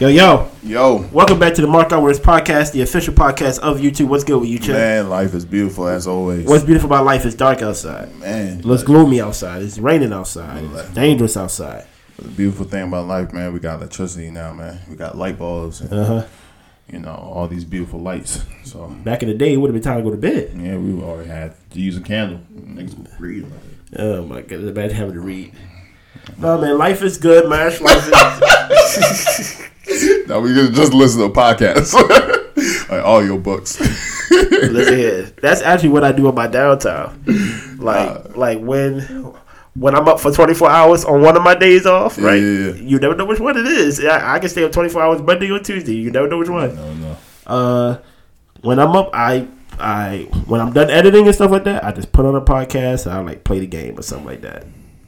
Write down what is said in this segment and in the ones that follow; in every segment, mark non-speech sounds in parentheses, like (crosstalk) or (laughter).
Yo, yo. Yo. Welcome back to the Mark Outwards podcast, the official podcast of YouTube. What's good with you, Chip? Man, life is beautiful as always. What's beautiful about life is dark outside. Man. It looks gloomy outside. It's raining outside. It's dangerous outside. The beautiful thing about life, man, we got electricity now, man. We got light bulbs and, uh-huh. you know, all these beautiful lights. So Back in the day, it would have been time to go to bed. Yeah, we already had to use a candle. Niggas would read. Oh, my God. It's bad having to read. No, man, life is good, man. Life is... (laughs) now we can just listen to podcasts. (laughs) like all your books. Listen here. That's actually what I do on my downtime. (laughs) Like, uh, like when when I'm up for 24 hours on one of my days off, right? Yeah. You never know which one it is. I, I, can stay up 24 hours Monday or Tuesday. You never know which one. No, no. Uh, when I'm up, I I when I'm done editing and stuff like that, I just put on a podcast. And I like play the game or something like that,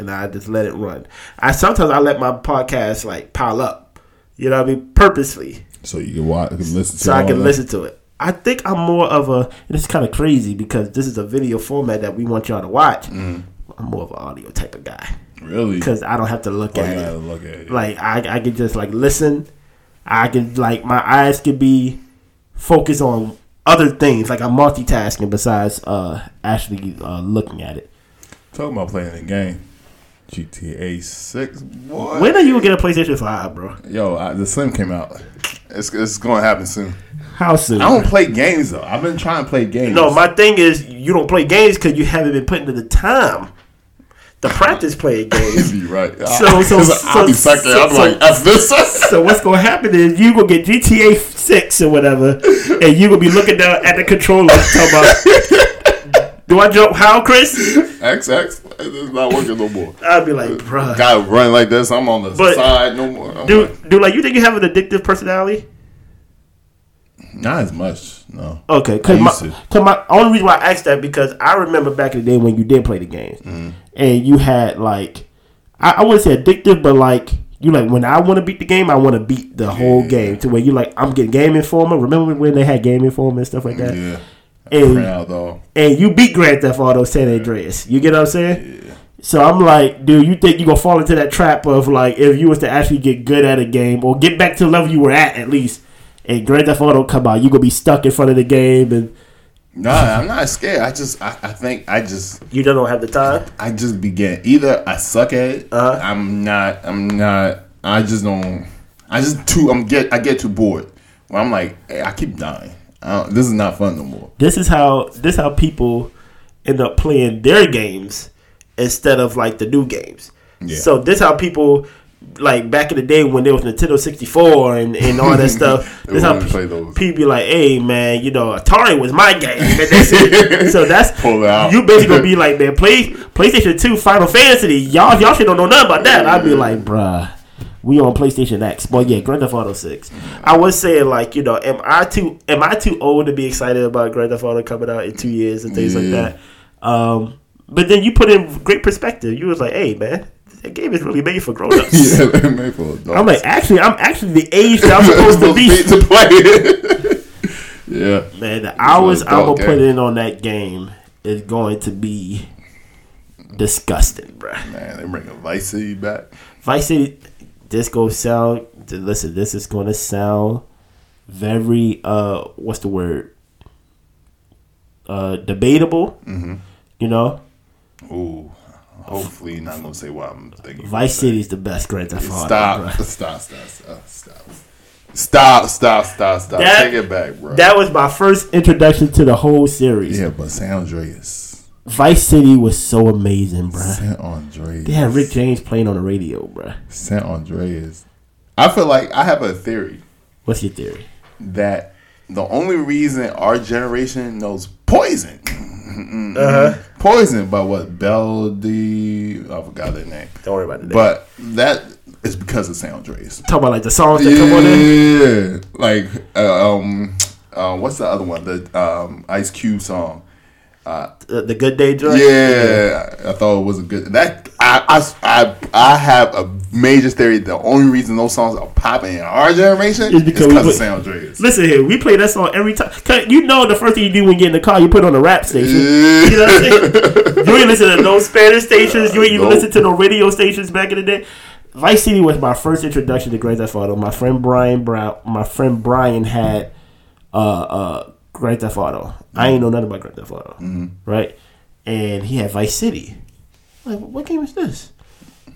and I just let it run. I sometimes I let my podcast like pile up. You know what I mean? Purposely. So you can watch, listen. To so I can that? listen to it. I think I'm more of a. It's kind of crazy because this is a video format that we want y'all to watch. Mm. I'm more of an audio type of guy. Really? Because I don't have to look oh, at it. Look at it. Like I, I can just like listen. I can like my eyes can be focused on other things. Like I'm multitasking besides uh actually uh, looking at it. Talking about playing the game. GTA Six. Boy. When are you gonna get a PlayStation Five, bro? Yo, I, the Slim came out. It's it's going to happen soon. How soon? I don't play games though. I've been trying to play games. No, my thing is you don't play games because you haven't been putting in the time. The practice playing (laughs) games. you right. (laughs) So so (laughs) so, I'll be sucking. So, I'm like, F this. so what's gonna happen is you gonna get GTA Six or whatever, and you gonna be looking down at the controller talking about. Do I jump how, Chris? XX. It's not working no more. (laughs) I'd be like, bro. Gotta run like this. I'm on the but side no more. I'm do like, do like you think you have an addictive personality? Not as much, no. Okay, because my, cause my only reason why I asked that because I remember back in the day when you did play the games, mm-hmm. and you had like, I, I wouldn't say addictive, but like you like when I want to beat the game, I want to beat the yeah. whole game to where you like I'm getting Game Informer. Remember when they had Game Informer and stuff like that? Yeah. And, proud, and you beat Grand Theft Auto San Andreas. You get what I'm saying? Yeah. So I'm like, dude, you think you gonna fall into that trap of like if you was to actually get good at a game or get back to the level you were at at least and Grand Theft Auto come out, you gonna be stuck in front of the game and. No, I'm not scared. I just, I, I think I just. You don't have the time. I just begin. Either I suck at it. Uh-huh. I'm not. I'm not. I just don't. I just too. I'm get. I get too bored. Where I'm like, hey, I keep dying. This is not fun no more. This is how. This how people end up playing their games instead of like the new games. Yeah. So this how people like back in the day when there was Nintendo 64 and, and all that (laughs) stuff. That's how p- people be like, hey man, you know, Atari was my game. That's so that's (laughs) Pull out. you basically gonna be (laughs) like, man, play PlayStation 2 Final Fantasy. Y'all y'all should don't know nothing about that. I'd be like, bruh. We on PlayStation X, but yeah, Grand Theft Auto Six. I was saying like, you know, am I too am I too old to be excited about Grand Theft Auto coming out in two years and things yeah. like that? Um, but then you put in great perspective. You was like, hey man, that game is really made for (laughs) grown ups. yeah, made for adults. I'm like, actually, I'm actually the age that I'm supposed to (laughs) be to play it. (laughs) yeah, man, the hours I'm gonna put in on that game is going to be disgusting, bro. Man, they bringing Vice City back. Vice City, this go sound. Listen, this is going to sound very uh, what's the word? Uh, debatable. Mm-hmm. You know. Ooh. Hopefully, you're not gonna say what I'm thinking. Vice City is the best Grand Theft Auto. Stop, (laughs) stop, stop, stop, stop. Stop, stop, stop, stop. That, Take it back, bro. That was my first introduction to the whole series. Yeah, but San Andreas. Vice City was so amazing, bro. San Andreas. They had Rick James playing on the radio, bro. San Andreas. I feel like I have a theory. What's your theory? That the only reason our generation knows poison (laughs) uh-huh. Poison by what? Beldy. I forgot their name. Don't worry about it. But that is because of San Andreas. Talk about like the songs that yeah, come on in. Yeah, like uh, um, uh, what's the other one? The um, Ice Cube song. Uh, the, the, Good Day joint. Yeah, yeah, I thought it was a good. That I, I, I, I have a major theory. The only reason those songs are popping in our generation is because, because of San Andreas. Listen here, we play that song every time. You know the first thing you do when you get in the car, you put on a rap station. Yeah. You know what I'm saying? you ain't listen to no Spanish stations. You ain't even nope. listen to no radio stations back in the day. Vice City was my first introduction to Grand Theft Auto. My friend Brian Brown, my friend Brian had uh, uh, Grand Theft Auto. I ain't know nothing about Grand Theft Auto, Mm-hmm. right? And he had Vice City. Like, what game is this?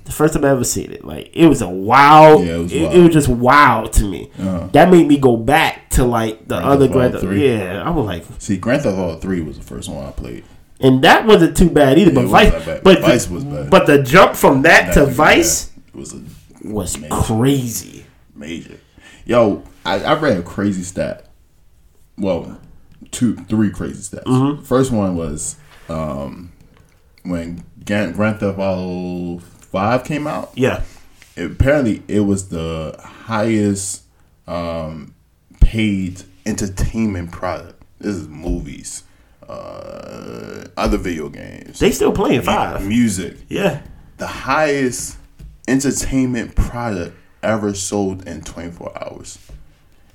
The first time I ever seen it, like it was a wow. Yeah, it was it, wild. it was just wow to me. Uh-huh. That made me go back to like the Grand other Grand Auto Theft. 3. Yeah, I was like, See, Grand Theft Auto Three was the first one I played. and that wasn't too bad either. Yeah, but Vice, bad. but Vice was bad. But the jump from that, to Vice was a was Major. crazy. major. Yo, I, I read a crazy stat. Well, two, three crazy stats. Mm-hmm. First one was um, when Grand, Grand Theft Auto Five came out. Yeah, it- apparently it was the highest um, paid entertainment product. This is movies, uh, other video games, they still playing five. music. Yeah, The highest entertainment product ever sold in 24 hours,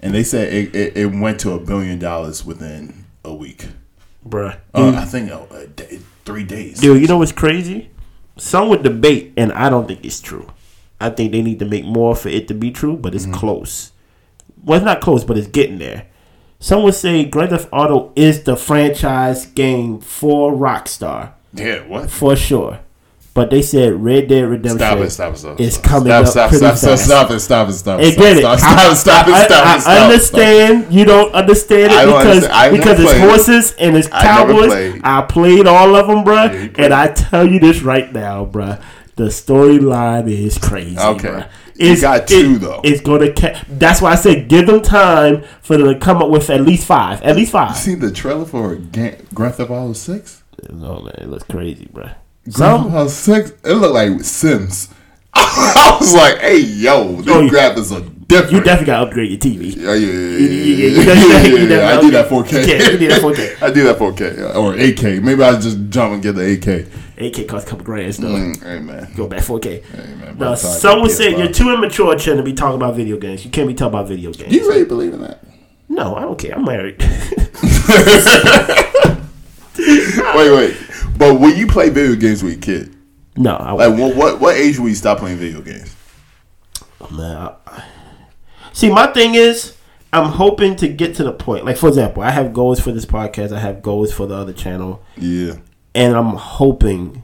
and they said it, it, it went to a billion dollars within a week. bruh. Uh, I think a day, three days. Dude, you know what's crazy? Some would debate, and I don't think it's true. I think they need to make more for it to be true, but Mm-hmm. it's close. Well, it's not close, but it's getting there. Some would say Grand Theft Auto is the franchise game for Rockstar, Yeah, what? for sure. But they said Red Dead Redemption Stop it! Stop it! Stop it! is stop, coming stop, up stop, pretty stop, stop, fast. stop it! Stop it! Stop it! Hey, get it. Stop, stop, stop it! I, Stop I- it! Stop I it! understand you don't understand it I don't because understand. I because it's played it. horses and it's I cowboys. played. I played all of them, bruh. Yeah, you and I tell you this right now, bruh. The storyline is crazy. Okay. bruh. You got two, though. It's gonna. Ca- that's why I said give them time for them to come up with at least five. At least You five. seen the trailer for Grand Theft Auto Six? No man, it looks crazy, bruh. Grand Theft Some Six. It looked like Sims. (laughs) I was like, "Hey, yo, these Oh, you- graphics are different." you definitely gotta upgrade your TV. Yeah, yeah, yeah, Yeah, yeah, yeah, yeah, yeah, yeah, yeah, I do that 4K. Yeah, you do that 4K. (laughs) I do that 4K or 8K. Maybe I just jump and get the 8K. 8K costs a couple grand, so Mm, hey man, go back 4K. hey man. Now, by the time I some get would say PS5. you're too immature, Chen, to be talking about video games. You can't be talking about video games. You really believe in that? no, I don't care. I'm married. (laughs) wait, wait. But when you play video games with your kid, no, I like what what, what age will you stop playing video games? man. I, see, my thing is, I'm hoping to get to the point. Like, for example, I have goals for this podcast. I have goals for the other channel, Yeah. and I'm hoping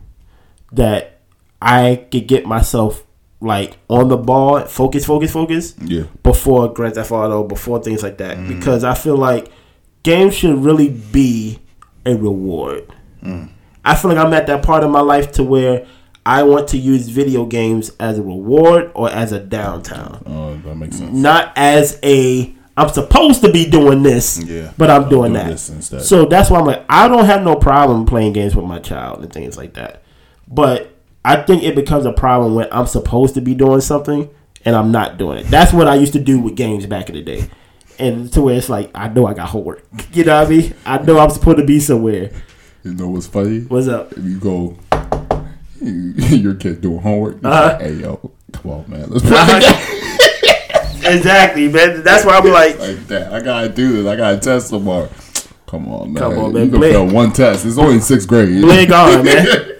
that I could get myself like on the ball, focus, focus, focus. Yeah. before Grand Theft Auto, before things like that, mm. because I feel like games should really be a reward. Mm. I feel like I'm at that part of my life to where I want to use video games as a reward or as a downtown, Oh, that makes sense. not as a I'm supposed to be doing this, Yeah. but I'm doing Do that. So that's why I'm like, I don't have no problem playing games with my child and things like that. But I think it becomes a problem when I'm supposed to be doing something and I'm not doing it. That's what I used to do with games back in the day. And to where it's like, I know I got homework. (laughs) You know what I mean? I know I'm supposed to be somewhere. You know what's funny? What's up? If you go, (laughs) your kid doing homework. Uh-huh. hey yo, come on man, let's play the (laughs) game exactly, man. That's why I'm like, like that. I gotta do this. I gotta test tomorrow. Come on, man. Come on, man. You can fail one test. It's only in sixth grade. Blake on, man. (laughs)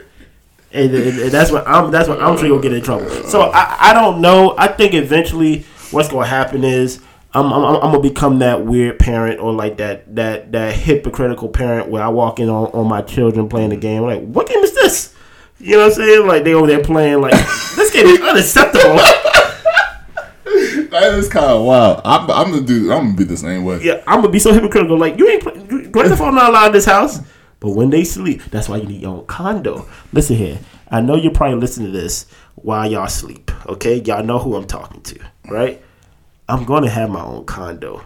And, and- and that's what I'm. That's what I'm sure you'll get in trouble. So I, I don't know. I think eventually what's going to happen is I'm, I'm, I'm gonna become that weird parent or like that that that hypocritical parent where I walk in on, on my children playing the mm-hmm. game. I'm like, what game is this? You know what I'm saying? Like they over there playing like this game is unacceptable. (laughs) That is kind of wild. I'm, I'm gonna do. I'm gonna be the same way. yeah, I'm gonna be so hypocritical. Like you ain't play, Grand Theft Auto not allowed in this house. But when they sleep, that's why you need your own condo. Listen here, I know you're probably listening to this while y'all sleep. Okay, y'all know who I'm talking to, right? I'm gonna have my own condo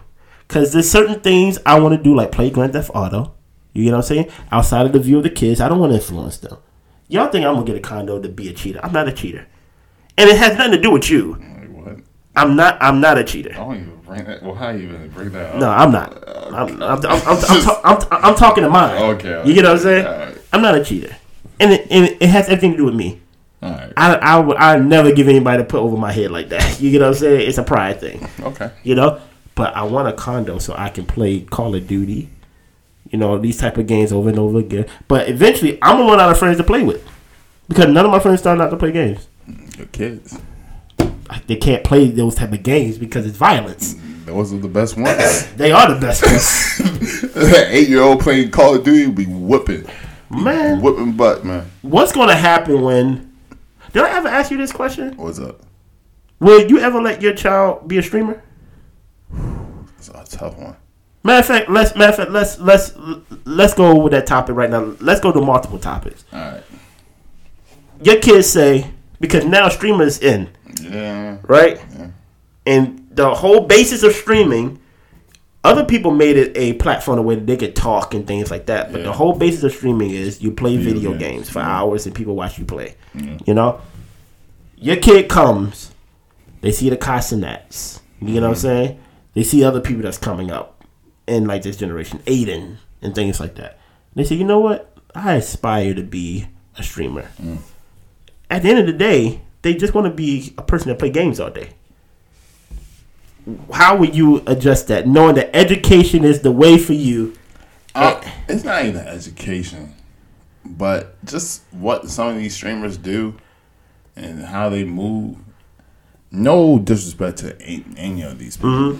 because there's certain things I want to do, like play Grand Theft Auto. You get what I'm saying? Outside of the view of the kids, I don't want to influence them. Y'all think I'm gonna get a condo to be a cheater? I'm not a cheater, and it has nothing to do with you. What? I'm not. I'm not a cheater. I don't even bring that. Well, how you even bring that up? No, I'm not. I'm, I'm, I'm, I'm, I'm, ta- I'm, I'm talking to mine. Okay, You get what I'm saying? alright. I'm not a cheater. And it, and it has everything to do with me. Right. I, I, would, I never give anybody to put over my head like that. (laughs) You get what I'm saying? It's a pride thing. Okay. You know? But I want a condo so I can play Call of Duty. You know, these type of games over and over again. But eventually, I'm going to run out of friends to play with. Because none of my friends starting out to play games. Your kids. they can't play those type of games because it's violence. Those are the best ones. (laughs) They are the best ones. (laughs) Eight year old playing Call of Duty be whooping, Man. whooping butt, man. What's gonna happen when? Did I ever ask you this question? What's up? Will you ever let your child be a streamer? It's a tough one. Matter of fact, let's matter of fact, let's let's let's go with that topic right now. Let's go to multiple topics. All right. Your kids say because now streamers in Yeah. right, and the whole basis of streaming. Other people made it a platform where they could talk and things like that, but Yeah. the whole basis of streaming is you play Video video, games, games, for yeah. hours and people watch you play. You know, your kid comes, they see the Kai Cenats. You know what I'm saying? They see other people that's coming up in like this generation, Adin and things like that. They say, you know what? I aspire to be a streamer. Mm. At the end of the day, they just want to be a person that play games all day. How would you adjust that, knowing that education is the way for you? Uh, it's not even education, but just what some of these streamers do and how they move. No disrespect to any, of these people.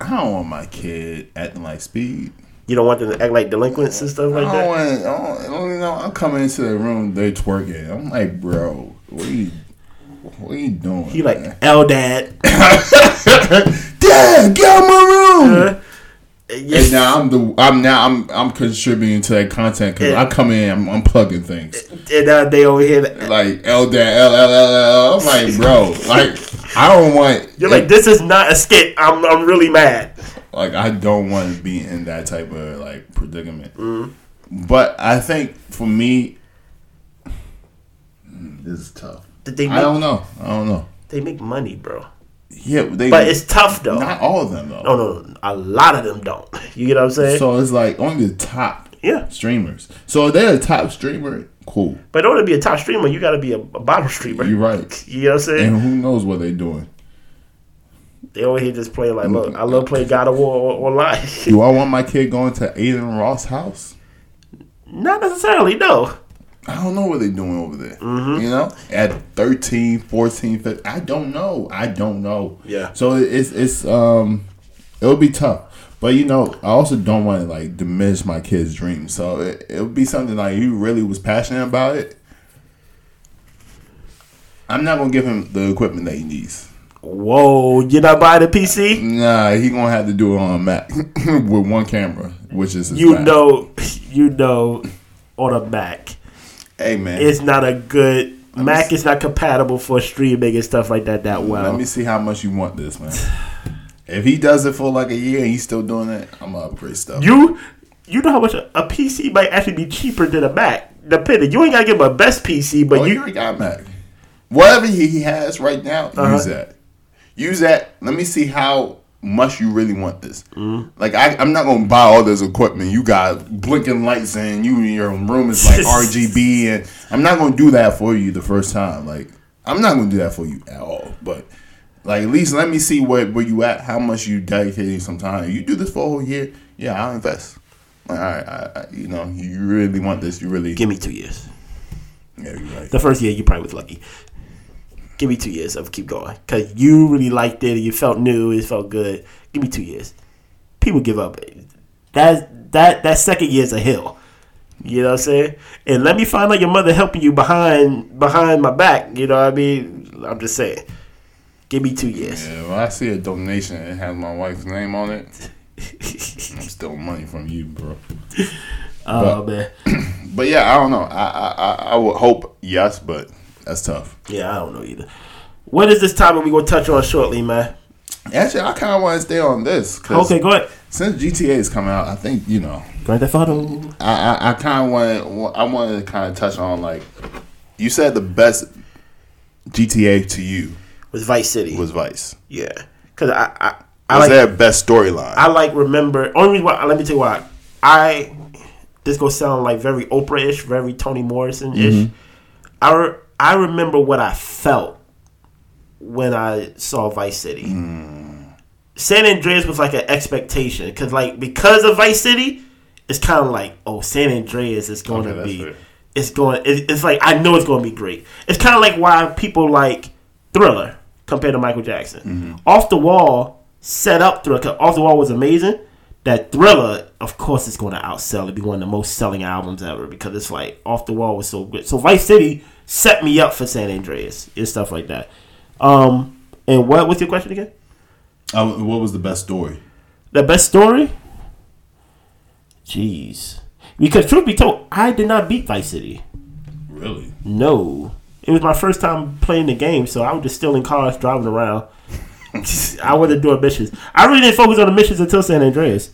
I don't want my kid acting like speed. You don't want them to act like delinquents and stuff like I that. want. I don't, I don't you know. I'm coming into the room. They twerking. I'm like, bro, what are you? What are you doing? He like man? L dad. (laughs) Dad, get out of my room. And Yes. now I'm the. I'm now. I'm. I'm contributing to that content because I come in. I'm, I'm plugging things. and now they over here. like L dad L L L L. I'm like, bro, (laughs) like I don't want. You're like, this is not a skit. I'm, I'm really mad. like I don't want to be in that type of like predicament. But I think for me, mm, this is tough. Did they I make, don't know. I don't know. they make money, bro. Yeah, they. But it's tough though. not all of them though. no, no, no, a lot of them don't. (laughs) You get what I'm saying? So it's like only the top yeah. streamers. So if they're a top streamer, cool. But in order to be a top streamer, you got to be a, a bottom streamer. You're right. (laughs) You know what I'm saying? And who knows what they're doing? They over here just playing like, look, I love mm. playing God of War online. (laughs) Do I want my kid going to Adin Ross' house? Not necessarily, no. I don't know what they're doing over there. You know, at 13, 14, 15, I don't know. I don't know. Yeah. So it's it's um, it'll be tough. But you know, I also don't want to like diminish my kid's dreams. So it, it'll be something like he really was passionate about it. I'm not gonna give him the equipment that he needs. Whoa, you're not buying a PC? Nah, he gonna have to do it on a Mac (laughs) with one camera, which is You Mac. know, you know, on a Mac, Hey man, it's not a good. Mac is not compatible for streaming and stuff like that that well. Let me see how much you want this, man. If he does it for like a year and he's still doing it, I'm gonna upgrade stuff. You you know how much a, a PC might actually be cheaper than a Mac. Depending, you ain't gotta get him a best PC, but oh, you you already got Mac. Whatever he, he has right now, Uh-huh. use that. Use that. Let me see how much you really want this. Mm-hmm. Like I, I'm not gonna buy all this equipment. You got blinking lights and you in your room is like (laughs) RGB, and I'm not gonna do that for you the first time. Like I'm not gonna do that for you at all. But like at least let me see where where you at, how much you dedicating some time. You do this for a whole year, yeah, I'll invest. Like, all right, I, I, you know, you really want this. You really, give me two years. yeah, you're right. The first year you probably was lucky. Give me two years of keep going because you really liked it. You felt new. It felt good. Give me two years. People give up. That that that second year is a hill. You know what I'm saying? And let me find out your mother helping you behind behind my back. You know what I mean? I'm just saying. Give me two years. Yeah, when I see a donation and it has my wife's name on it, (laughs) I'm stealing money from you, bro. Oh man. (clears throat) But yeah, I don't know. I I, I, I would hope yes, but that's tough. Yeah, I don't know either. What is this topic we're gonna touch on shortly, man? Actually, I kind of want to stay on this. Okay, go ahead. Since GTA is coming out, I think you know. Grand Theft Auto. I I, I kind of want I wanted to kind of touch on like you said the best GTA to you Was Vice City. was Vice. yeah, because I I, I Was like their best storyline? I like remember. Only reason why, let me tell you why. I this gonna sound like very Oprah ish, very Toni Morrison ish. Mm-hmm. I re, I remember what I felt when I saw Vice City. Hmm. San Andreas was like an expectation because like because of Vice City, it's kind of like oh San Andreas is going Okay, to be. It's going. it- It's like I know it's going to be great. It's kind of like why people like Thriller. compared to Michael Jackson. Mm-hmm. Off the Wall set up Thriller. 'cause Off the Wall was amazing. That Thriller, of course, is going to outsell it. Be one of the most selling albums ever because it's like Off the Wall was so good. So Vice City set me up for San Andreas and stuff like that. Um, and what? was your question again? Uh, what was the best story? The best story? Jeez. Because truth be told, I did not beat Vice City. Really? No. It was my first time playing the game, so I was just stealing cars, driving around. (laughs) I wasn't doing missions. I really didn't focus on the missions until San Andreas.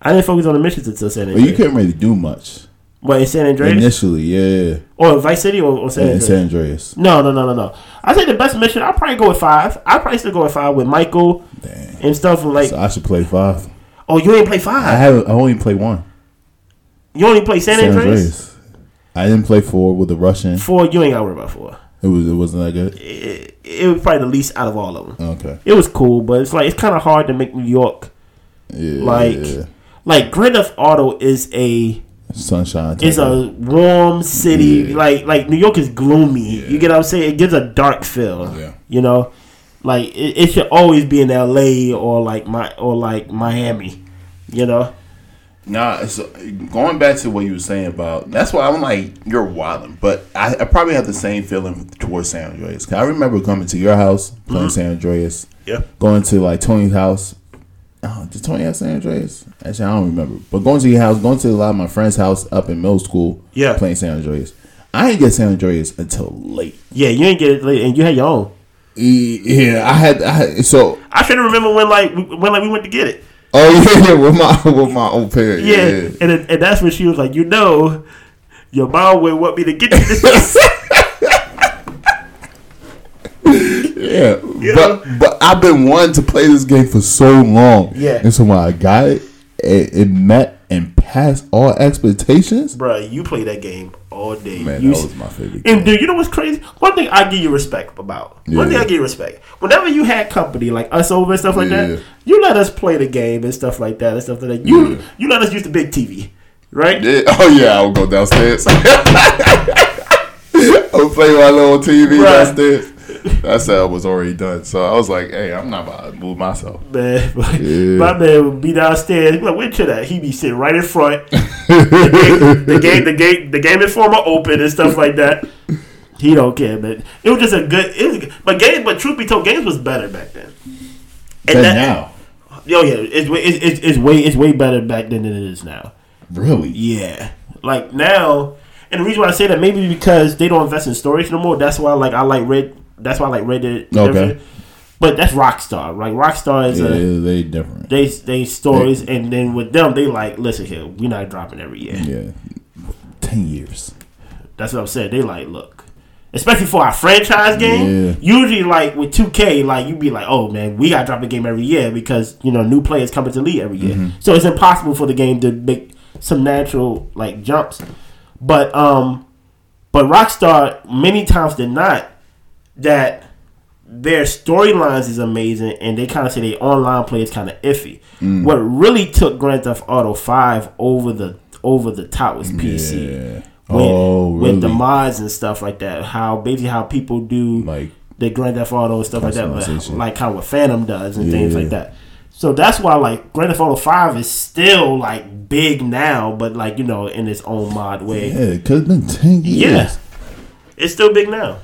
I didn't focus on the missions until San Well, Andreas. you couldn't really do much What, in San Andreas? initially. Yeah, or Vice City or, or San yeah. Andreas? San Andreas. no, no, no, no, no. I think the best mission, I'd probably go with five. I'd probably still go with five with Michael Damn. and stuff. Like, So I should play five. oh, you ain't play five? I five. have. I only play one. You only play San, San Andreas? Andreas. I didn't play four with the Russian. Four, you ain't got to worry about four. It was. It wasn't that good. It, it was probably the least out of all of them. Okay. It was cool, but it's like it's kind of hard to make New York Yeah. like like Grand Theft Auto is a sunshine. type a warm city. Yeah. Like like New York is gloomy. Yeah. You get what I'm saying? It gives a dark feel. Yeah. You know, like it, it should always be in L.A. or like my or like Miami. You know. Nah, it's, going back to what you were saying about that's why I'm like you're wilding, but I, I probably have the same feeling towards San Andreas. I remember coming to your house playing mm-hmm. San Andreas, Yeah. going to like Tony's house. Oh, did Tony have San Andreas? Actually, I don't remember. But going to your house, going to a lot of my friends' house up in middle school, Yeah. playing San Andreas. I didn't get San Andreas until late. Yeah, you ain't get it late, and you had your own. Yeah, I had, I had so. I should remember when like when like we went to get it. Oh (laughs) yeah, yeah, with my with my old parent. Yeah, Yeah, and it, and that's when she was like, you know, your mom would want me to get you this. (laughs) Yeah, Yeah. but but I've been wanting to play this game for so long. Yeah. and so when I got it, it, it met and passed all expectations. Bruh, you play that game all day. Man, you that was my favorite. And Game. dude, you know what's crazy? One thing I give you respect about. One thing I give you respect. Whenever you had company like us over and stuff like Yeah. that, you let us play the game and stuff like that and stuff like that. You Yeah. you let us use the big TV, right? Yeah, (laughs) oh yeah, I would go downstairs. (laughs) I would play my little TV Right. downstairs. That setup was already done, so I was like, "Hey, I'm not about to move myself." Man, (laughs) Yeah. my man would be downstairs. He'd like, where to that? He'd be sitting right in front. (laughs) the, game, the game, the game, the game informer open and stuff like that. He don't care, man. It was just a good. It was, but games, but truth be told, games was better back then. And that- now, Yo, yeah, it's, way- it's, it's, it's way it's way better back then than it is now. really, Yeah, like now, and the reason why I say that maybe because they don't invest in storage no more. That's why like I like Red. That's why I like Red Dead. Okay. But that's Rockstar. Like Rockstar is yeah, a they different. they they stories, and then with them they like listen here, we're not dropping every year. yeah, ten years. That's what I'm saying. They like look. Especially for our franchise game, Yeah. usually like with 2K, like you'd be like, oh man, we gotta drop the game every year because you know new players coming to league every year, Mm-hmm. so it's impossible for the game to make some natural like jumps. But um, but Rockstar many times did not that their storylines is amazing, and they kind of say the online play is kind of iffy. Mm. What really took Grand Theft Auto Five over the over the top was PC. Yeah. With, oh, really? with the mods and stuff like that, how basically how people do like the Grand Theft Auto and stuff like that, Customization. like, like how what Fanum does and things like that. So that's why like Grand Theft Auto Five is still like big now, but like you know in its own mod way. yeah, it could have been ten years. Yeah. It's still big now.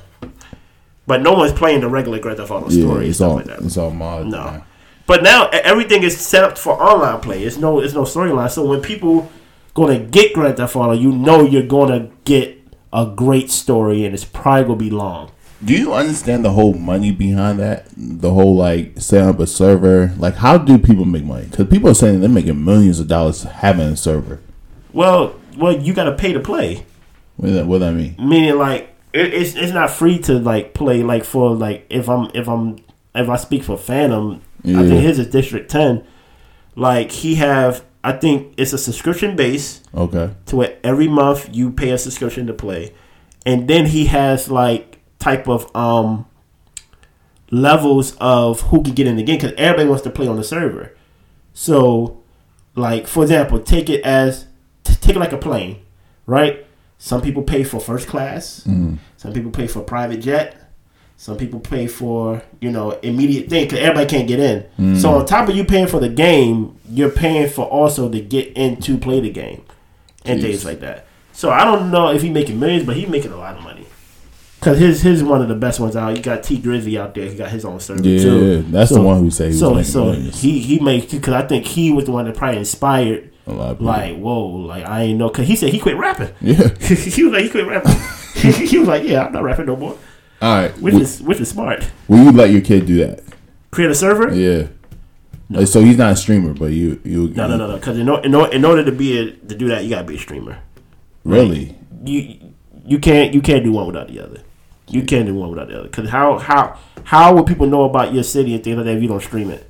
But no one's playing the regular Grand Theft Auto Yeah, story it's all like that. it's all mod. No. now. But now everything is set up for online play. It's no it's no storyline. So when people gonna get Grand Theft Auto, you know you're gonna get a great story and it's probably gonna be long. Do you understand the whole money behind that? The whole like setting up a server. Like, how do people make money? Because people are saying they're making millions of dollars having a server. Well, well, you gotta pay to play. What does that, what that mean? Meaning like it, it's it's not free to like play like for like if I'm if I'm if I speak for Fanum, I think his is District Ten. Like he have I think it's a subscription base Okay. to where every month you pay a subscription to play, and then he has like type of um levels of who can get in the game because everybody wants to play on the server. So, like for example, take it as t- take it like a plane, right? Some people pay for first class. Mm. Some people pay for private jet. Some people pay for you know immediate thing because everybody can't get in. Mm. So on top of you paying for the game, you're paying for also to get in to play the game and Jeez. things like that. So I don't know if he's making millions, but he's making a lot of money. Cause his his one of the best ones out. You got Tee Grizzley out there. He got his own server Yeah, too. that's the one who say he was So making so millions. he he makes because I think he was the one that probably inspired. A lot of people. Like whoa, like I ain't know because he said he quit rapping. yeah. (laughs) he was like he quit rapping. (laughs) he was like yeah I'm not rapping no more, All right. which Will, is which is smart. will you let your kid do that? Create a server. Yeah. Like, so he's not a streamer, but you you No no no no because in, in, in order to be a, to do that you gotta be a streamer. Really? you you can't you can't do one without the other. You can't do one without the other. Cause how how how would people know about your city and things like that if you don't stream it?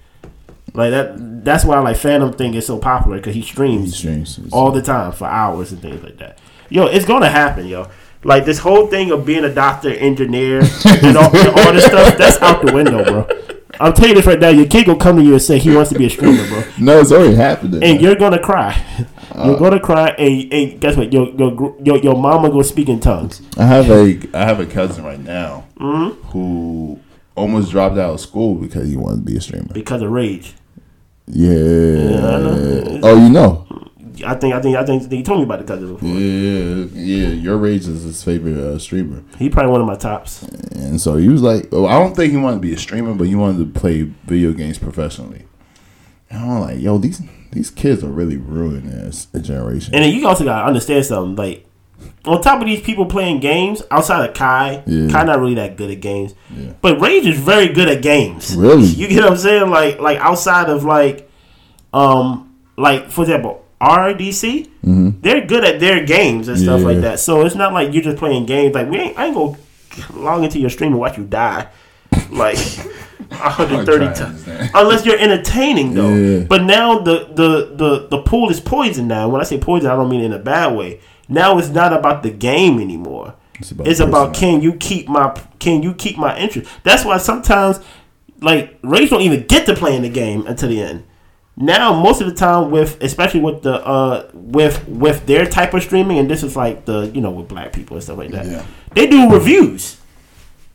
Like that. That's why like Fanum thing is so popular because he He streams streams all the time for hours and things like that. Yo, it's gonna happen, yo. Like this whole thing of being a doctor, engineer, (laughs) and all, and all this stuff, that's out the window, bro. I'm telling you this right now. Your kid gonna come to you and say he wants to be a streamer, bro No, it's already happening. and you're gonna cry. You're gonna cry, and, and guess what? Your, your your your mama gonna speak in tongues. I have a I have a cousin right now Mm-hmm. who almost dropped out of school because he wanted to be a streamer. because of rage. Yeah. I know. Oh, you know. I think I think I think he told me about the cousin before. Yeah, yeah. Your Rage is his favorite uh, streamer, He probably one of my tops. and so he was like, Well, I don't think he wanted to be a streamer, but he wanted to play video games professionally. and I'm like, yo, these these kids are really ruining this a generation. And then you also gotta understand something. Like on top of these people playing games outside of Kai, Yeah. Kai not really that good at games. Yeah. But Rage is very good at games. Really? You get what I'm saying? Like like outside of like um like for example RDC, they're good at their games and stuff Mm-hmm. Yeah. like that. So it's not like you're just playing games. Like we ain't I ain't gonna log into your stream and watch you die. Like (laughs) 130 times. Unless you're entertaining though. But now the, the, the, the pool is poison now. When I say poison, I don't mean in a bad way. Now it's not about the game anymore. It's about It's about can you keep my can you keep my interest. That's why sometimes like Rays don't even get to playing the game until the end. Now most of the time with especially with the uh with with their type of streaming and this is like the you know with black people and stuff like that. Yeah. They do reviews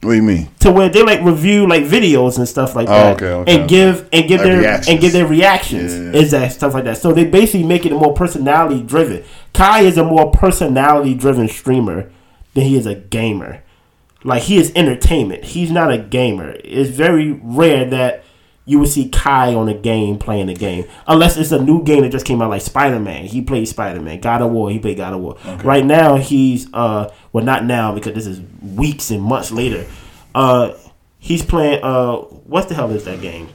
What do you mean? to where they like review like videos and stuff like Oh, that, okay, okay, and okay. give and give Like their reactions. and give their reactions. Yeah, yeah. Is that stuff like that? So they basically make it more personality driven. Kai is a more personality driven streamer than he is a gamer. Like he is entertainment. He's not a gamer. It's very rare that you would see Kai on a game playing a game, unless it's a new game that just came out, like Spider Man. He played Spider Man. God of War. He played God of War. Right now, he's uh, well, not now because this is weeks and months later. Uh, he's playing uh, what the hell is that game?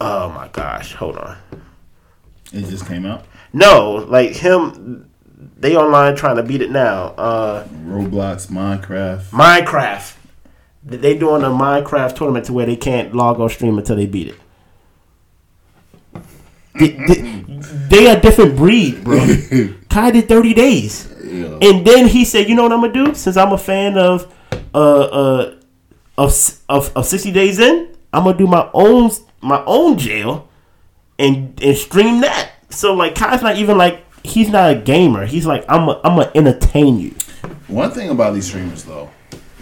Oh my gosh, hold on. It just came out. No, like him, they online trying to beat it now. Uh, Roblox, Minecraft. Minecraft. They doing a Minecraft tournament to where they can't log on stream until they beat it. They, they, they a different breed, bro. (laughs) Kai did thirty days, Yeah. and then he said, "You know what I'm gonna do? Since I'm a fan of, uh, uh, of of, of sixty days in, I'm gonna do my own my own jail, and and stream that. So like Kai's not even like he's not a gamer. He's like I'm I'm gonna entertain you. One thing about these streamers, though,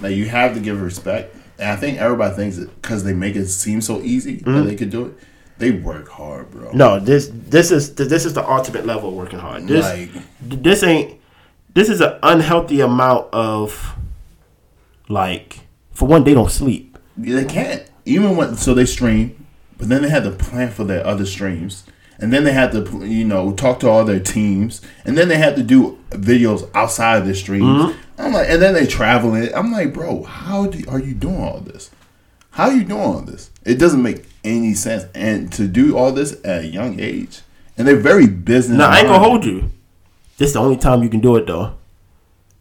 that you have to give respect, and I think everybody thinks it because they make it seem so easy that they could do it. They work hard, bro. Mm-hmm. No, this this is this is the ultimate level of working hard. This Like- this ain't this is an unhealthy amount of like for one they don't sleep. They can't. Even when so they stream, but then they had to plan for their other streams, and then they had to you know talk to all their teams, and then they had to do videos outside of their streams. Mm-hmm. I'm like, and then they travel it. I'm like, bro, how do, are you doing all this? How are you doing all this? It doesn't make any sense. And to do all this at a young age, and they're very business. Now I ain't gonna hold you. This is the only time you can do it though,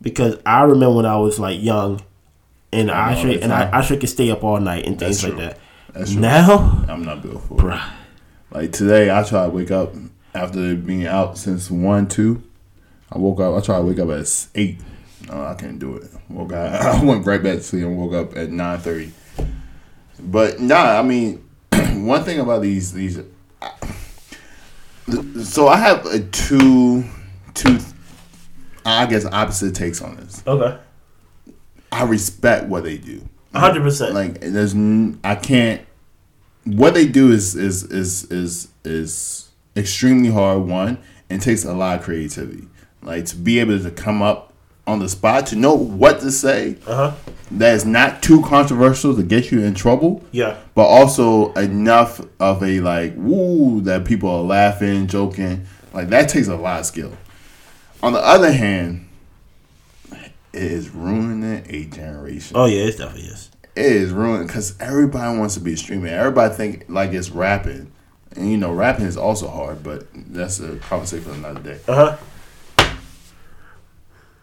because I remember when I was like young, and I, know, should and I, I should could stay up all night and things like that. That's true. Now, I'm not built for it. Like today, I try to wake up after being out since one, two. I woke up. I try to wake up at eight. No, I couldn't do it. Woke up. (laughs) I went right back to sleep and woke up at nine thirty. But nah, I mean, (clears throat) one thing about these these. So I have a two, two. I guess opposite takes on this. okay, I respect what they do. hundred percent. Like there's, I can't. What they do is is is is is extremely hard. One, and takes a lot of creativity. Like to be able to come up on the spot to know what to say Uh huh. that is not too controversial to get you in trouble. Yeah. but also enough of a like woo that people are laughing, joking. Like that takes a lot of skill. On the other hand, it is ruining a generation. Oh yeah, it definitely is. It is ruining because everybody wants to be a streamer. Everybody think like it's rapping, and you know rapping is also hard, but that's a conversation for another day. Uh huh.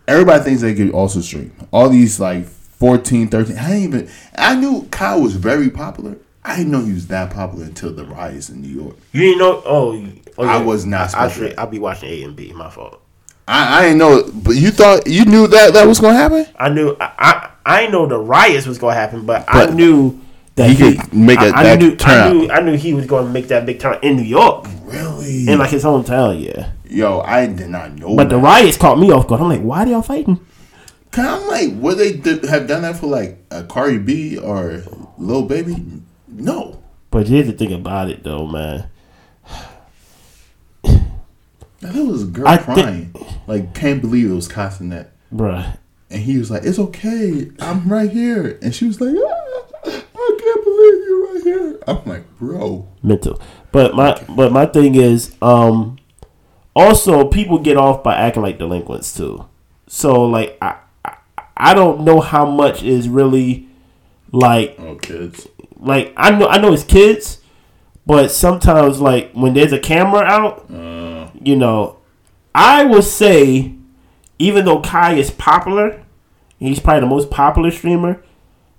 Everybody thinks they could also stream. All these like 14, 13. I didn't even. I knew Kyle was very popular. I didn't know he was that popular until the riots in New York. You didn't know? Oh, oh I was not I, I, to. I'll be watching A and B. My fault. I, I didn't know, but you thought you knew that that was gonna happen. I knew. I I, I know the riots was gonna happen, but, I knew that he could make I, a- I that knew. I knew. I knew he was going to make that big turn in New York, Really? in like his hometown. Yeah. Yo, I did not know. But the riots caught me off guard. I'm like, why are y'all fighting? Cause I'm like, would they do, have done that for like a Cardi B or Lil Baby? No. But here's the thing about it, though, man. That was a girl I crying. like, can't believe it was costing that, Bruh, And he was like, "It's okay, I'm right here." And she was like, ah, "I can't believe you're right here." I'm like, "Bro, mental. But my but my thing is, um, also people get off by acting like delinquents too. So like I I, I don't know how much is really like oh kids." like I know I know it's kids, but sometimes like when there's a camera out, Uh, you know, I would say even though Kai is popular, he's probably the most popular streamer.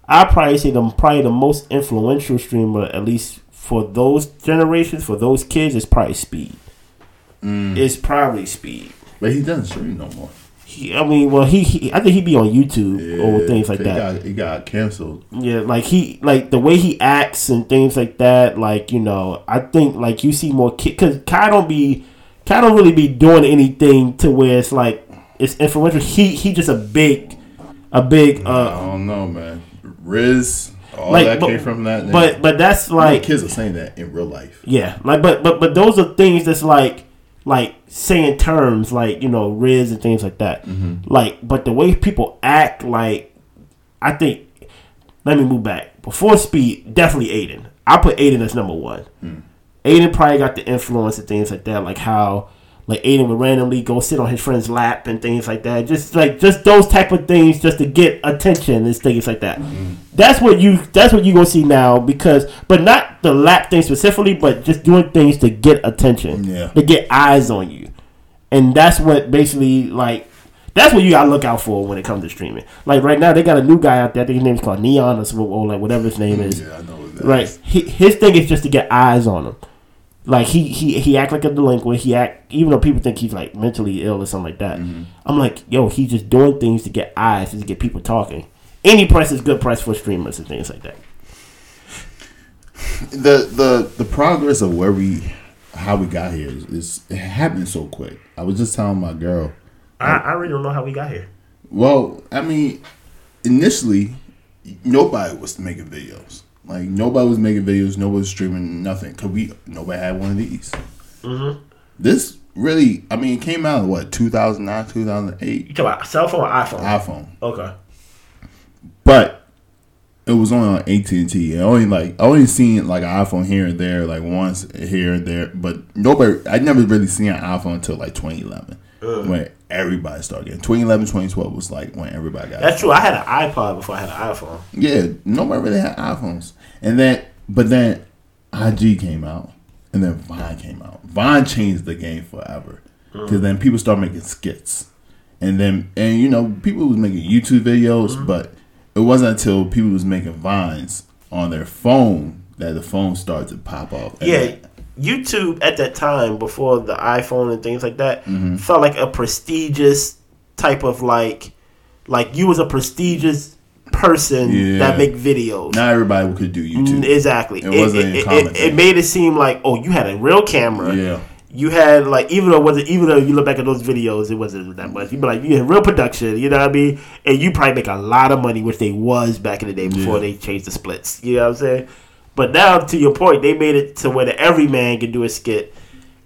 I probably say the probably the most influential streamer, at least for those generations, for those kids, is probably Speed. It's probably Speed. but he doesn't stream no more. He, I mean, well, he, he I think he'd be on YouTube or things like he that. Got, he got canceled. Yeah, like he like the way he acts and things like that. Like you know, I think like you see more kid because Kai don't be Kai don't really be doing anything to where it's like it's influential. He he just a big a big I uh don't know, man. Riz, all like that but, came from that. but but that's like like kids are saying that in real life. yeah like but but but those are things that's like like saying terms like you know Riz and things like that. Mm-hmm. Like but the way people act like I think let me move back. Before Speed, definitely Adin. I put Adin as number one. Mm. Adin probably got the influence and things like that, like how like Adin would randomly go sit on his friend's lap and things like that. Just like just those type of things, just to get attention and things like that. Mm-hmm. That's what you that's what you gonna see now because, but not the lap thing specifically, but just doing things to get attention, Yeah. to get eyes on you, and that's what basically like. That's what you gotta look out for when it comes to streaming. Like right now, they got a new guy out there. I think his name's called Neon or, or like whatever his name mm, is. Yeah, I know Right. is. He, his thing is just to get eyes on him. Like he he he act like a delinquent. He act even though people think he's like mentally ill or something like that. Mm-hmm. I'm like, yo, he's just doing things to get eyes to get people talking. Any press is good press for streamers and things like that. (laughs) the the the progress of where we how we got here is, is it happened so quick. I was just telling my girl. I, I really don't know how we got here. Well, I mean, initially nobody was making videos. Like nobody was making videos. Nobody was streaming nothing. Cause we nobody had one of these. Mm-hmm. This really, I mean, it came out in what 2009, 2008 You talk about cell phone or iPhone? iPhone, okay. but it was only on AT and T. I only like I only seen like an iPhone here and there, like once here and there, but nobody. I never really seen an iPhone until like 2011 when everybody started getting 2011, 2012 was like when everybody got. That's true. I had an iPod before I had an iPhone. Yeah, nobody really had iPhones. And then, but then IG came out, and then Vine came out. Vine changed the game forever because then people started making skits, and then and you know people was making YouTube videos, but it wasn't until people was making vines on their phone that the phone started to pop off. Yeah, then- YouTube at that time before the iPhone and things like that Mm-hmm. felt like a prestigious type of like, like you was a prestigious person Yeah. that make videos. not everybody could do Mm, YouTube. Exactly. It wasn't it, it, it made it seem like oh you had a real camera Yeah. you had like even though it wasn't even though you look back at those videos, it wasn't that much. You be like you had real production, you know what I mean, and you probably make a lot of money, which they was back in the day before Yeah. they changed the splits. You know what I'm saying? But now, to your point, they made it to where the every man can do a skit,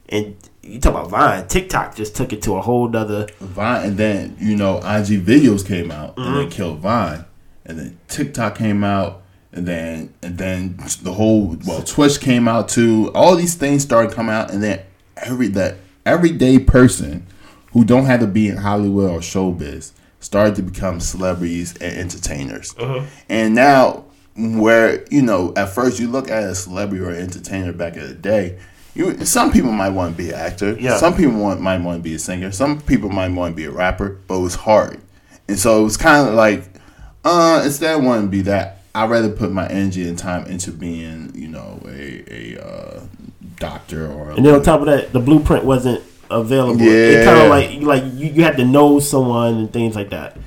and you talk about Vine, TikTok just took it to a whole nother. Vine, and then you know IG videos came out and Mm-hmm. then killed Vine, and then TikTok came out, and then and then the whole well Twitch came out too. All these things started coming out, and then every that everyday person who don't have to be in Hollywood or showbiz started to become celebrities and entertainers, Uh-huh. and now where you know at first you look at a celebrity or entertainer back in the day. You, some people might want to be an actor. Yeah. Some people want, might want to be a singer. Some people might want to be a rapper, but it was hard. And so it was kind of like, uh, instead to be that, I'd rather put my energy and time into being, you know, a, a uh, doctor or And then on top of that, the blueprint wasn't available. It Yeah. kind of like like you, you had to know someone and things like that.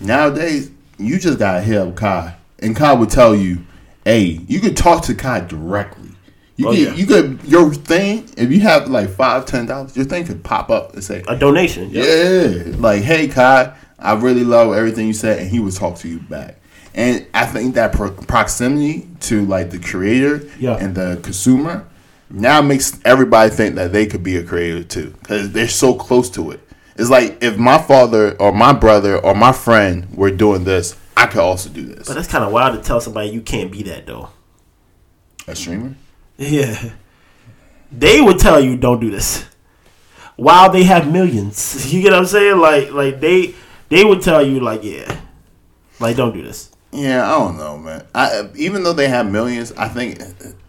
Nowadays, you just gotta hit up Kai, and Kai would tell you, "Hey, you could talk to Kai directly. You Oh, could, yeah. you could your thing. If you have like five, ten dollars, your thing could pop up and say, A donation. Yeah, like hey Kai, I really love everything you said, and he would talk to you back. And I think that pro- proximity to like the creator Yeah. and the consumer now makes everybody think that they could be a creator too, because they're so close to it. It's like if my father or my brother or my friend were doing this, I could also do this. But that's kind of wild to tell somebody you can't be that though. A streamer? Yeah. They would tell you don't do this. While they have millions. (laughs) You get what I'm saying? Like like they they would tell you like yeah. Like don't do this. Yeah, I don't know, man. I even though they have millions, I think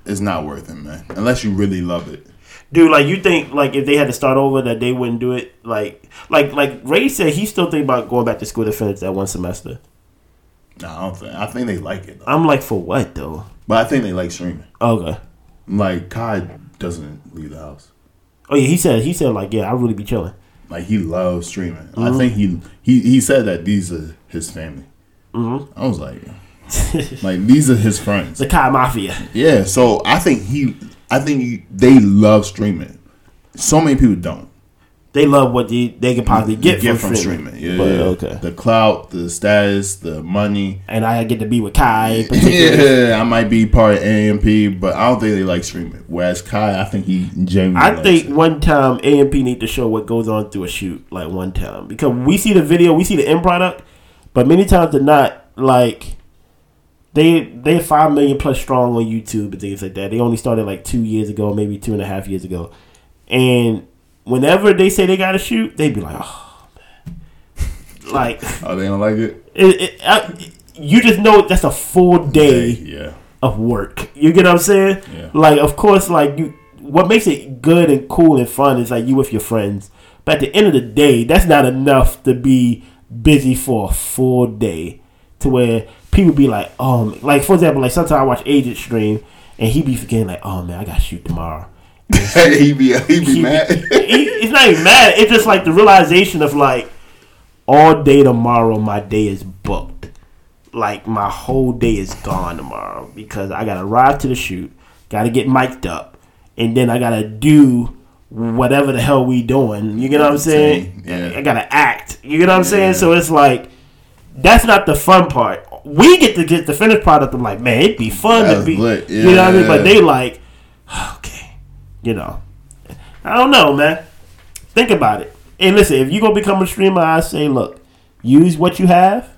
it's not worth it, man. Unless you really love it. Dude, like you think like if they had to start over that they wouldn't do it? Like like like Ray said he still think about going back to school to finish that one semester. No, I don't think. I think they like it, though. I'm like for what though? but I think they like streaming. Okay. Like Kai doesn't leave the house. Oh yeah, he said he said like yeah, I really be chilling. Like he loves streaming. I think he he he said that these are his family. Mm-hmm. I was like, (laughs) like these are his friends. The Kai Mafia. Yeah, so I think he, I think he, they love streaming. So many people don't They love what they, they can possibly get, get from, from streaming. streaming. Yeah, But, yeah. okay. The clout, the status, the money. And I get to be with Kai. Yeah, (laughs) I might be part of AMP, but I don't think they like streaming. Whereas Kai, I think he genuinely. I think it. one time AMP need to show what goes on through a shoot, like one time, because we see the video, we see the end product, but many times they're not like they they're five million plus strong on YouTube and things like that. They only started like two years ago, maybe two and a half years ago, and whenever they say they got to shoot, they be like, oh man, like (laughs) Oh, they don't like it. it, it, I, you just know that's a full day Yeah. of work. You get what I'm saying? Yeah. Like, of course, like you. What makes it good and cool and fun is like you with your friends. But at the end of the day, that's not enough to be busy for a full day. To where people be like, oh, like for example, like sometimes I watch Agent stream and he be forgetting like, oh man, I got to shoot tomorrow. He be he be He mad. (laughs) he- it's not even mad. It's just like the realization of like all day tomorrow, my day is booked. Like my whole day is gone tomorrow because I gotta ride to the shoot, gotta get mic'd up, and then I gotta do whatever the hell we doing. You get what I'm saying? Yeah. I gotta act. You get what I'm saying? So it's like that's not the fun part. We get to get the finished product. I'm like, man, it'd be fun to be. lit. You know what I mean? But they like, you know. I don't know, man. Think about it. And listen, if you gonna become a streamer, I say, look, use what you have.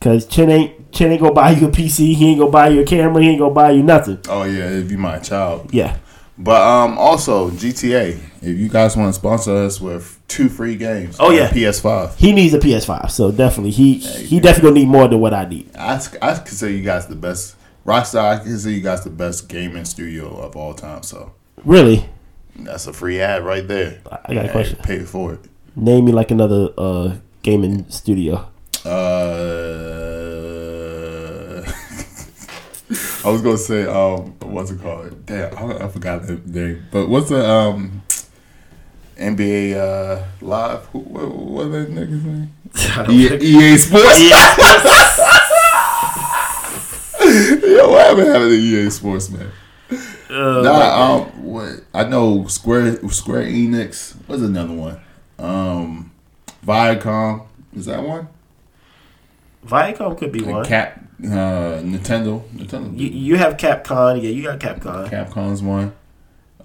Cause Chin ain't Chin ain't gonna buy you a PC. He ain't gonna buy you a camera. He ain't gonna buy you nothing. Oh yeah, if you my child. Yeah. But um, also GTA. If you guys want to sponsor us with two free games. Oh, yeah. PS5. He needs a PS5, so definitely he he definitely gonna need more than what I need. I I consider you guys the best. Rockstar, I consider you guys the best gaming studio of all time. So Really, that's a free ad right there. I got a question. Pay for it. Name me like another uh gaming studio. Uh, (laughs) I was gonna say, um, what's it called? Damn, I, I forgot the name. But what's the um, NBA uh, live? Who, what, what that nigga's name? (laughs) EA, EA Sports. (laughs) Yo, what happened happened to EA Sports, man? Uh, Nah, um, what? I know Square Square Enix. What's another one? Um, Viacom. Is that one? Viacom could be And one. Cap. Uh, Nintendo. Nintendo. You, you have Capcom. Yeah, you got Capcom. Capcom's one.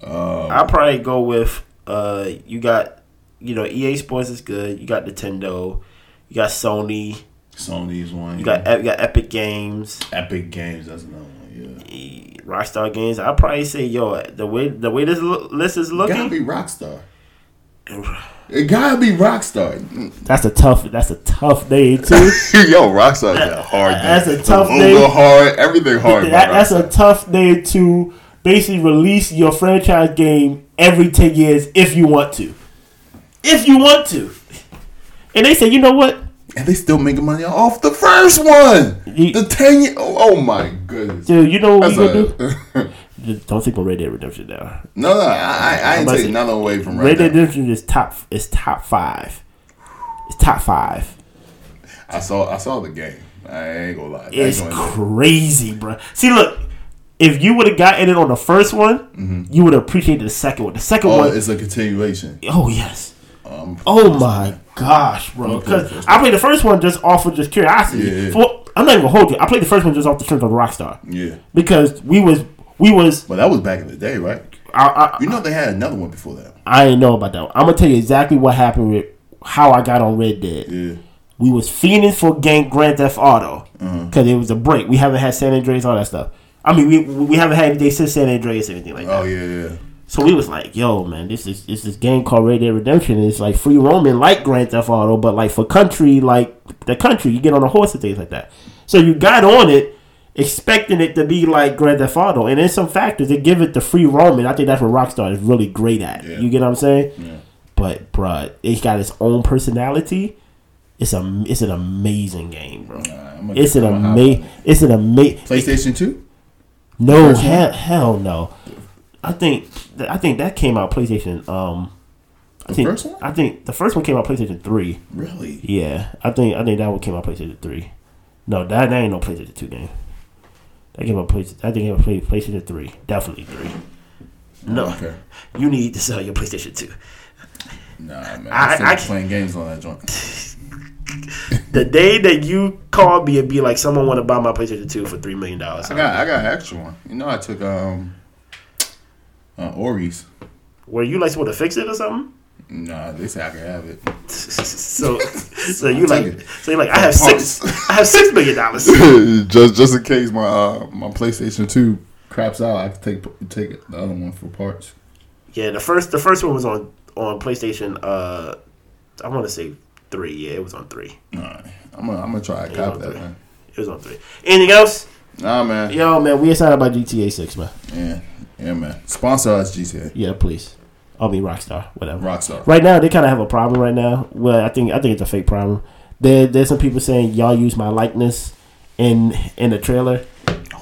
Uh, I'll probably go with uh you got you know EA Sports is good. You got Nintendo. You got Sony. Sony's one. You got you got Epic Games. Epic Games. That's another one. Yeah. Rockstar Games. I'll probably say yo the way the way this lo- list is looking. It gotta be Rockstar. (sighs) It gotta be Rockstar. That's a tough. That's a tough day too. (laughs) Yo, Rockstar is a hard. That's a tough Over thing. hard. Everything hard. that, about that's a tough day to basically release your franchise game every 10 years if you want to. If you want to. And they say, you know what? And they still making money off the first one. You- the ten year. Oh, oh my goodness. Dude, you know what That's we gonna do? a, don't think on Red Dead Redemption now. no, no, I, I, I ain't taking nothing away from Red Red Dead. Redemption is top is top five. It's top five. I saw, I saw the game. I ain't gonna lie. It's gonna crazy, bro. See, look, if you would have gotten it on the first one, you would have appreciated the second one. The second Mm-hmm. Oh, one, it's a continuation. oh yes. Um, Oh my gosh, bro! Because I played the first one just off of just curiosity. Yeah, yeah. For- I'm not even gonna hold you. I played the first one just off the strength of Rockstar yeah, because we was we was but that was back in the day, right? I I, You know they had another one before that. I didn't know about that. One. I'm gonna tell you exactly what happened with how I got on Red Dead. Yeah. We was fiending for gang Grand Theft Auto because it was a break. We haven't had San Andreas, all that stuff. I mean, we we haven't had anything since San Andreas or anything like that. Oh yeah, yeah. So we was like, yo, man, this is this this game called Red Dead Redemption. It's like free roaming like Grand Theft Auto, but like for country, like the country, you get on a horse and things like that. So you got on it expecting it to be like Grand Theft Auto, and in some factors they give it the free roaming. I think that's what Rockstar is really great at. Yeah. You get what I'm saying? Yeah. But bruh, it's got its own personality. It's a it's an amazing game, bro. Nah, It's an I'm gonna hop amazing. it. It's an amazing. PlayStation Two. No, hell, hell no. I think I think that came out PlayStation. Um, I The think first one? I think the first one came out PlayStation Three. Really? Yeah, I think I think that one came out PlayStation Three. No, that, that ain't no PlayStation Two game. That came out PlayStation. I think it Play- PlayStation Three. Definitely three. No, Okay. you need to sell your PlayStation Two. Nah, man. I- I'm still I- playing games on that joint. (laughs) The day that you call me and be like, someone want to buy my PlayStation Two for three million dollars. I got, I got an extra one. You know, I took um, uh, Ori's. Were you like supposed to fix it or something? Nah, they say I can have it. (laughs) So, so you like, it. so you like, I have six, I have six million dollars. (laughs) just, just in case my uh, my PlayStation Two craps out, I can take take the other one for parts. Yeah, the first the first one was on on PlayStation. Uh, I want to say three. Yeah, it was on three. All right, I'm gonna I'm gonna try to Yeah, cop that do it. man. It was on three. Anything else? Nah, man. Yo, man, we excited about GTA Six, man. Yeah, yeah, man. Sponsor us, GTA Yeah, please. I'll be Rockstar, whatever. Rockstar. Right now, they kind of have a problem right now. Well, I think I think it's a fake problem. There, there's some people saying y'all use my likeness in in the trailer.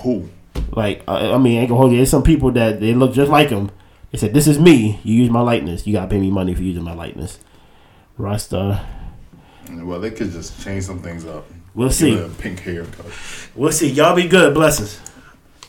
Who? Like, I, I mean, I ain't gonna hold you. There's some people that they look just like him. They said, "This is me. You use my likeness. You gotta pay me money for using my likeness." Rockstar. Well, they could just change some things up. We'll Give see. pink haircut. We'll see. Y'all be good. Blessings.